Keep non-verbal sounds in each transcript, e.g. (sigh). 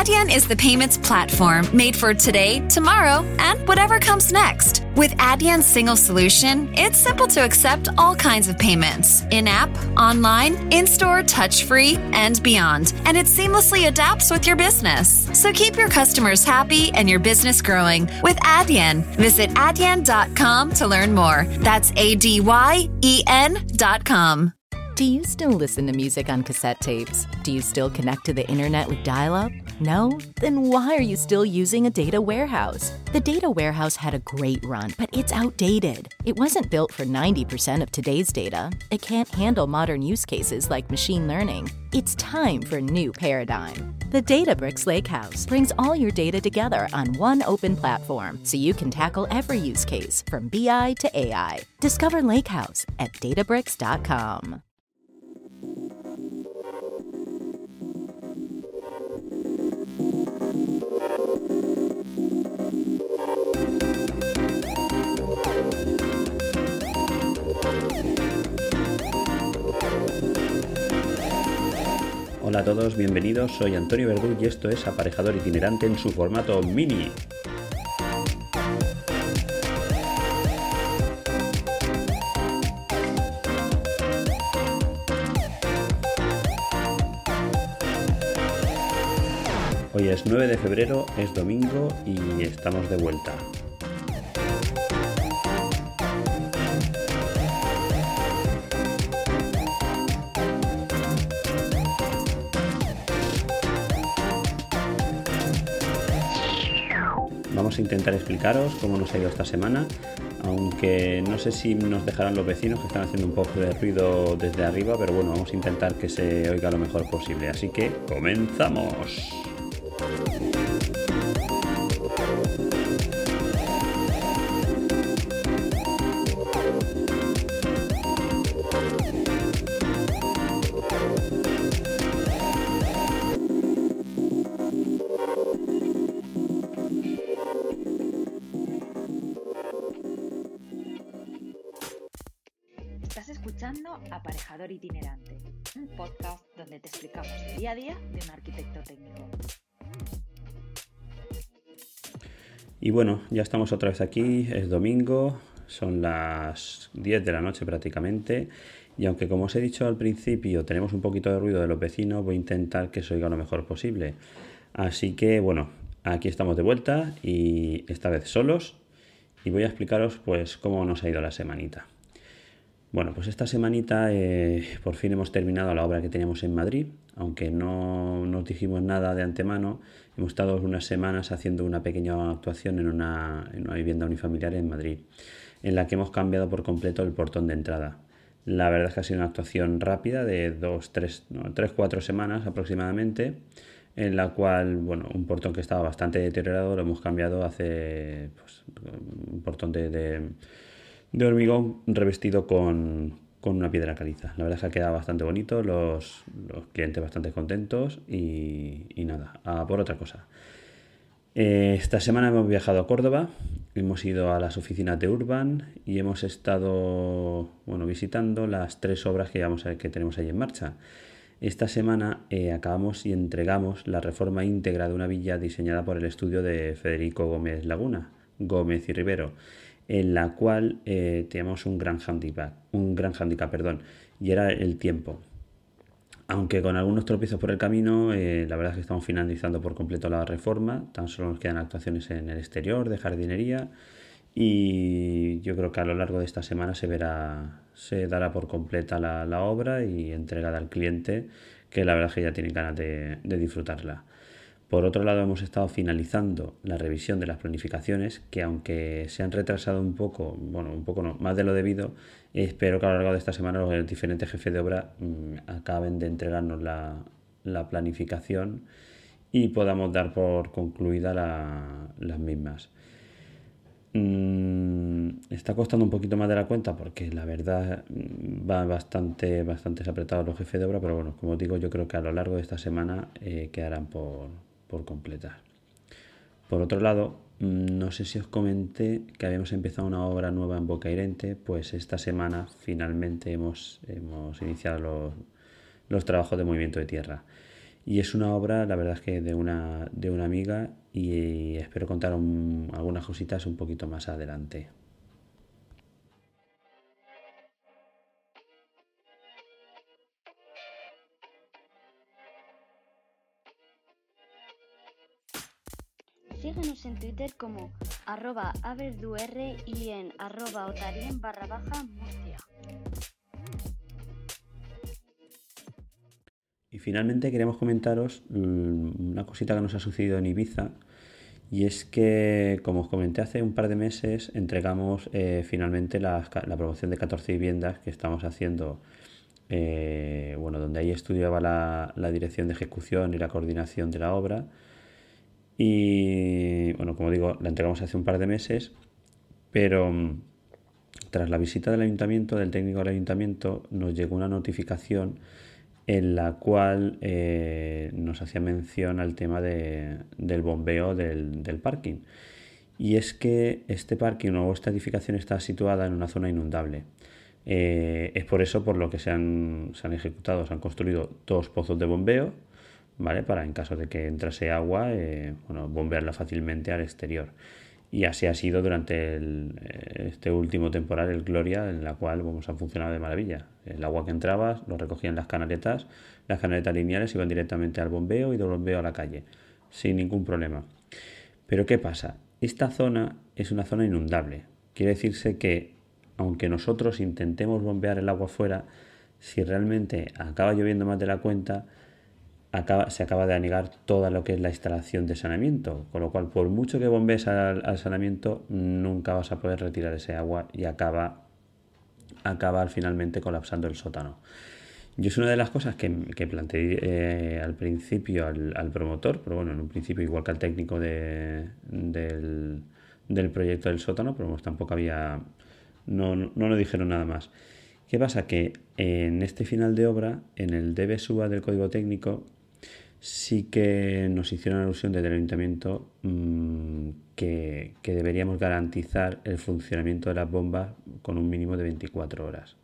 Adyen is the payments platform made for today, tomorrow, and whatever comes next. With Adyen's single solution, it's simple to accept all kinds of payments in app, online, in store, touch free, and beyond. And it seamlessly adapts with your business. So keep your customers happy and your business growing with Adyen. Visit adyen.com to learn more. That's A D Y E N.com. Do you still listen to music on cassette tapes? Do you still connect to the internet with dial up? No? Then why are you still using a data warehouse? The data warehouse had a great run, but it's outdated. It wasn't built for 90% of today's data. It can't handle modern use cases like machine learning. It's time for a new paradigm. The Databricks Lakehouse brings all your data together on one open platform so you can tackle every use case from BI to AI. Discover Lakehouse at databricks.com. Hola a todos, bienvenidos, soy Antonio Verdú y esto es Aparejador Itinerante en su formato mini. Hoy es 9 de febrero, es domingo y estamos de vuelta. Explicaros cómo nos ha ido esta semana, aunque no sé si nos dejarán los vecinos que están haciendo un poco de ruido desde arriba, pero bueno, vamos a intentar que se oiga lo mejor posible. Así que comenzamos. Aparejador Itinerante, un podcast donde te explicamos el día a día de un arquitecto técnico. Y bueno, ya estamos otra vez aquí, es domingo, son las 10 de la noche prácticamente. Y aunque como os he dicho al principio tenemos un poquito de ruido de los vecinos, voy a intentar que se oiga lo mejor posible. Así que bueno, aquí estamos de vuelta y esta vez solos. Y voy a explicaros pues cómo nos ha ido la semanita. Bueno, pues esta semanita eh, por fin hemos terminado la obra que teníamos en Madrid, aunque no nos dijimos nada de antemano. Hemos estado unas semanas haciendo una pequeña actuación en una, en una vivienda unifamiliar en Madrid, en la que hemos cambiado por completo el portón de entrada. La verdad es que ha sido una actuación rápida de dos, tres, no, tres, cuatro semanas aproximadamente, en la cual, bueno, un portón que estaba bastante deteriorado lo hemos cambiado hace pues, un portón de de hormigón revestido con, con, una piedra caliza. La verdad es que ha quedado bastante bonito, los, los clientes bastante contentos y, y nada, por otra cosa. Eh, esta semana hemos viajado a Córdoba, hemos ido a las oficinas de Urban y hemos estado bueno, visitando las tres obras que, que tenemos ahí en marcha. Esta semana eh, acabamos y entregamos la reforma íntegra de una villa diseñada por el estudio de Federico Gómez Laguna, Gómez y Rivero en la cual eh, teníamos un gran handicap, un gran handicap, perdón, y era el tiempo. Aunque con algunos tropiezos por el camino, eh, la verdad es que estamos finalizando por completo la reforma, tan solo nos quedan actuaciones en el exterior, de jardinería, y yo creo que a lo largo de esta semana se verá, se dará por completa la, obra y entregada al cliente, que la verdad es que ya tiene ganas de disfrutarla. Por otro lado, hemos estado finalizando la revisión de las planificaciones, que aunque se han retrasado un poco, bueno, un poco no, más de lo debido, espero que a lo largo de esta semana los diferentes jefes de obra mmm, acaben de entregarnos la, la, planificación y podamos dar por concluida la, las mismas. Mm, está costando un poquito más de la cuenta porque la verdad va bastante, bastante apretados los jefes de obra, pero bueno, como digo, yo creo que a lo largo de esta semana eh, quedarán por, por completar. Por otro lado, no sé si os comenté que habíamos empezado una obra nueva en Bocairente, pues esta semana finalmente hemos, hemos iniciado los, los, trabajos de movimiento de tierra. Y es una obra, la verdad es que de una, de una amiga y espero contar algunas cositas un poquito más adelante. Síguenos en Twitter como arroba y en arroba otarien barra baja Murcia. Y finalmente queremos comentaros mm, una cosita que nos ha sucedido en Ibiza. Y es que, como os comenté hace un par de meses, entregamos eh, finalmente la, promoción de 14 viviendas que estamos haciendo, eh, bueno, donde ahí estudiaba la, la dirección de ejecución y la coordinación de la obra y bueno, como digo, la entregamos hace un par de meses, pero mm, tras la visita del ayuntamiento, del técnico del ayuntamiento, nos llegó una notificación en la cual eh, nos hacía mención al tema del bombeo del, parking. Y es que este parking o esta edificación está situada en una zona inundable. Eh, es por eso por lo que se han, se han ejecutado, se han construido dos pozos de bombeo ¿vale? Para en caso de que entrase agua, eh, bombearla fácilmente al exterior. Y así ha sido durante eh, este último temporal, el Gloria, en la cual vamos, ha funcionado de maravilla. El agua que entraba lo recogían las canaletas, las canaletas lineales iban directamente al bombeo y del bombeo a la calle, sin ningún problema. Pero ¿qué pasa? Esta zona es una zona inundable. Quiere decirse que, aunque nosotros intentemos bombear el agua fuera, si realmente acaba lloviendo más de la cuenta, se acaba de anegar toda lo que es la instalación de saneamiento, con lo cual por mucho que bombees al, saneamiento nunca vas a poder retirar ese agua y acaba, acaba finalmente colapsando el sótano. Yo es una de las cosas que, planteé eh, al principio al, promotor, pero bueno, en un principio igual que al técnico del, proyecto del sótano, pero tampoco había, no, no, no dijeron nada más. ¿Qué pasa? Que en este final de obra, en el debe suba del código técnico, sí que nos hicieron alusión desde el ayuntamiento mm, que, deberíamos garantizar el funcionamiento de las bombas con un mínimo de 24 horas.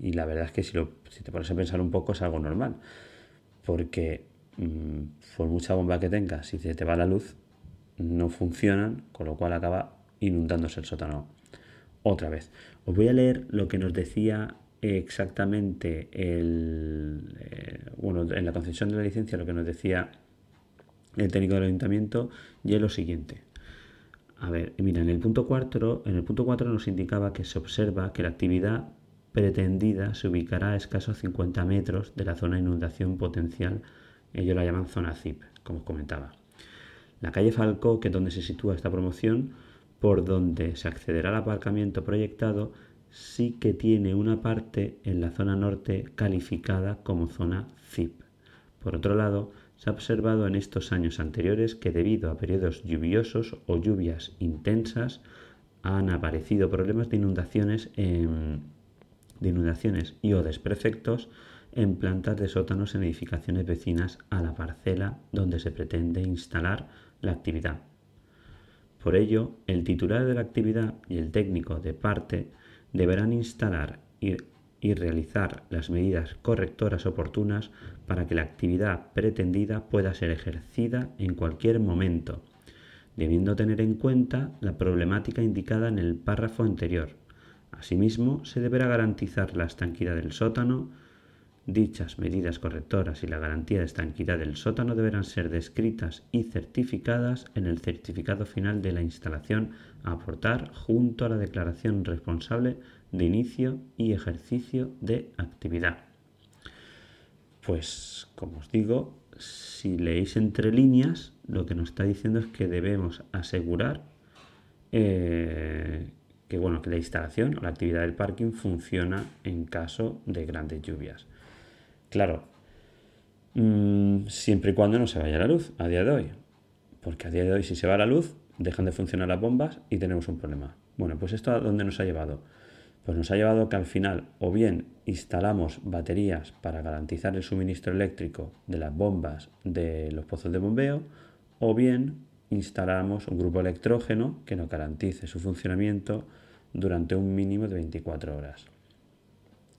Y la verdad es que si, lo, si te pones a pensar un poco es algo normal, porque mm, por mucha bomba que tengas, si se te va la luz, no funcionan, con lo cual acaba inundándose el sótano otra vez. Os voy a leer lo que nos decía exactamente el, eh, bueno, en la concesión de la licencia lo que nos decía el técnico del ayuntamiento y es lo siguiente. A ver, mira, en el punto 4, en el punto 4 nos indicaba que se observa que la actividad pretendida se ubicará a escasos 50 metros de la zona de inundación potencial, ellos la llaman zona ZIP, como os comentaba. La calle Falcó, que es donde se sitúa esta promoción, por donde se accederá al aparcamiento proyectado, sí que tiene una parte en la zona norte calificada como zona ZIP. Por otro lado, se ha observado en estos años anteriores que debido a periodos lluviosos o lluvias intensas han aparecido problemas de inundaciones, de inundaciones y o desperfectos en plantas de sótanos en edificaciones vecinas a la parcela donde se pretende instalar la actividad. Por ello, el titular de la actividad y el técnico de parte deberán instalar y, realizar las medidas correctoras oportunas para que la actividad pretendida pueda ser ejercida en cualquier momento, debiendo tener en cuenta la problemática indicada en el párrafo anterior. Asimismo, se deberá garantizar la estanquidad del sótano, Dichas medidas correctoras y la garantía de estanquidad del sótano deberán ser descritas y certificadas en el certificado final de la instalación a aportar junto a la declaración responsable de inicio y ejercicio de actividad. Pues, como os digo, si leéis entre líneas, lo que nos está diciendo es que debemos asegurar eh, que, bueno, que la instalación o la actividad del parking funciona en caso de grandes lluvias. Claro, mm, siempre y cuando no se vaya la luz a día de hoy. Porque a día de hoy si se va la luz, dejan de funcionar las bombas y tenemos un problema. Bueno, pues esto a dónde nos ha llevado? Pues nos ha llevado que al final o bien instalamos baterías para garantizar el suministro eléctrico de las bombas de los pozos de bombeo o bien instalamos un grupo electrógeno que nos garantice su funcionamiento durante un mínimo de 24 horas.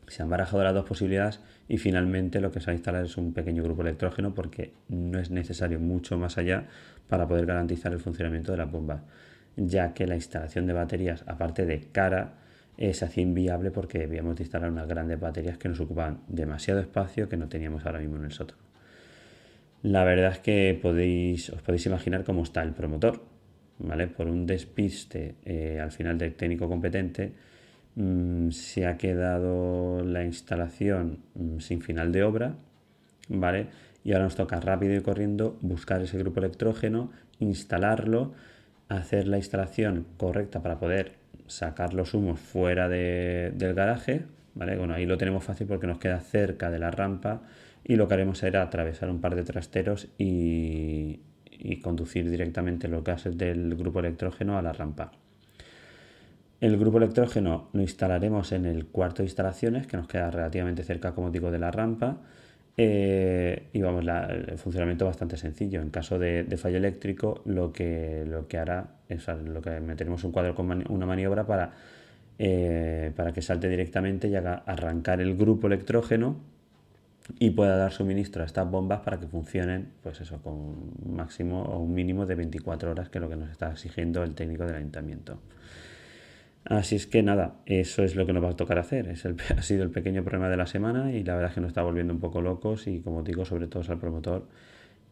Se han barajado las dos posibilidades y finalmente lo que se va a instalar es un pequeño grupo electrógeno porque no es necesario mucho más allá para poder garantizar el funcionamiento de las bombas, ya que la instalación de baterías, aparte de cara, eh, se hacía inviable porque debíamos de instalar unas grandes baterías que nos ocupaban demasiado espacio que no teníamos ahora mismo en el sótano. La verdad es que podéis, os podéis imaginar cómo está el promotor. ¿vale? Por un despiste eh, al final del técnico competente, se ha quedado la instalación mm, sin final de obra, ¿vale? Y ahora nos toca rápido y corriendo buscar ese grupo electrógeno, instalarlo, hacer la instalación correcta para poder sacar los humos fuera del garaje, ¿vale? Bueno, ahí lo tenemos fácil porque nos queda cerca de la rampa y lo que haremos será atravesar un par de trasteros y, conducir directamente los gases del grupo electrógeno a la rampa. El grupo electrógeno lo instalaremos en el cuarto de instalaciones, que nos queda relativamente cerca, como digo, de la rampa. Eh, y vamos, el funcionamiento bastante sencillo. En caso de, fallo eléctrico, lo que, lo que hará es lo que meteremos un cuadro con una maniobra para, eh, para que salte directamente y haga arrancar el grupo electrógeno y pueda dar suministro a estas bombas para que funcionen, pues eso, con un máximo o un mínimo de 24 horas, que es lo que nos está exigiendo el técnico del ayuntamiento. Así es que nada, eso es lo que nos va a tocar hacer. Es el, (laughs) ha sido el pequeño problema de la semana y la verdad es que nos está volviendo un poco locos y como digo, sobre todo al promotor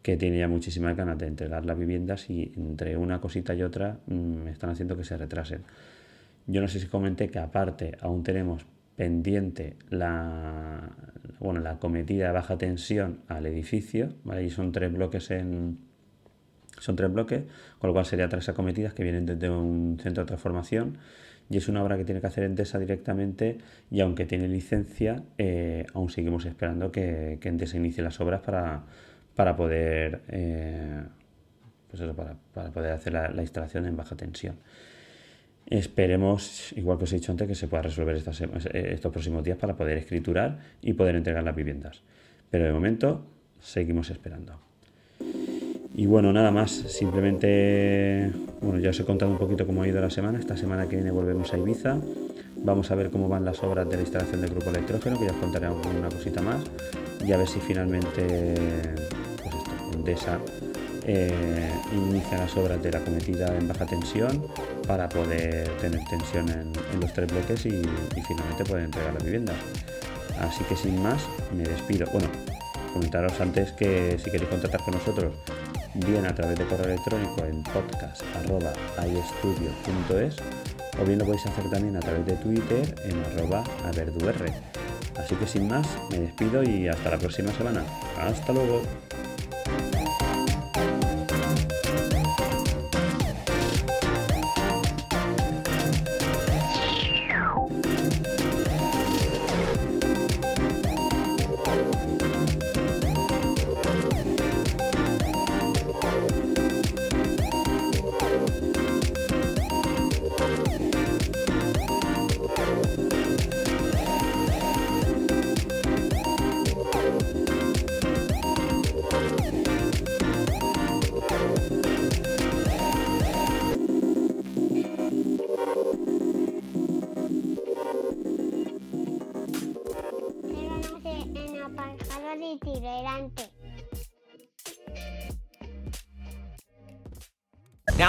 que tiene ya muchísimas ganas de entregar las viviendas y entre una cosita y otra me mm, están haciendo que se retrasen. Yo no sé si comenté que aparte aún tenemos pendiente la, bueno, la cometida de baja tensión al edificio, ¿vale? Y son tres bloques en... Son tres bloques, con lo cual sería tres acometidas que vienen desde un centro de transformación y es una obra que tiene que hacer Endesa directamente y aunque tiene licencia, eh, aún seguimos esperando que, que, Endesa inicie las obras para, para poder eh, pues eso, para, para, poder hacer la instalación en baja tensión. Esperemos, igual que os he dicho antes, que se pueda resolver eh, estos próximos días para poder escriturar y poder entregar las viviendas. Pero de momento seguimos esperando. Y bueno, nada más, simplemente, bueno, ya os he contado un poquito cómo ha ido la semana. Esta semana que viene volvemos a Ibiza. Vamos a ver cómo van las obras de la instalación del grupo electrógeno, que ya os contaré alguna cosita más. Y a ver si finalmente, pues esto, Endesa eh, inicia las obras de la cometida en baja tensión para poder tener tensión en, los tres bloques y, finalmente poder entregar la vivienda. Así que sin más, me despido. Bueno, comentaros antes que si queréis contactar con nosotros, bien a través de correo electrónico en podcast.iestudio.es o bien lo podéis hacer también a través de Twitter en arroba Así que sin más, me despido y hasta la próxima semana. Hasta luego.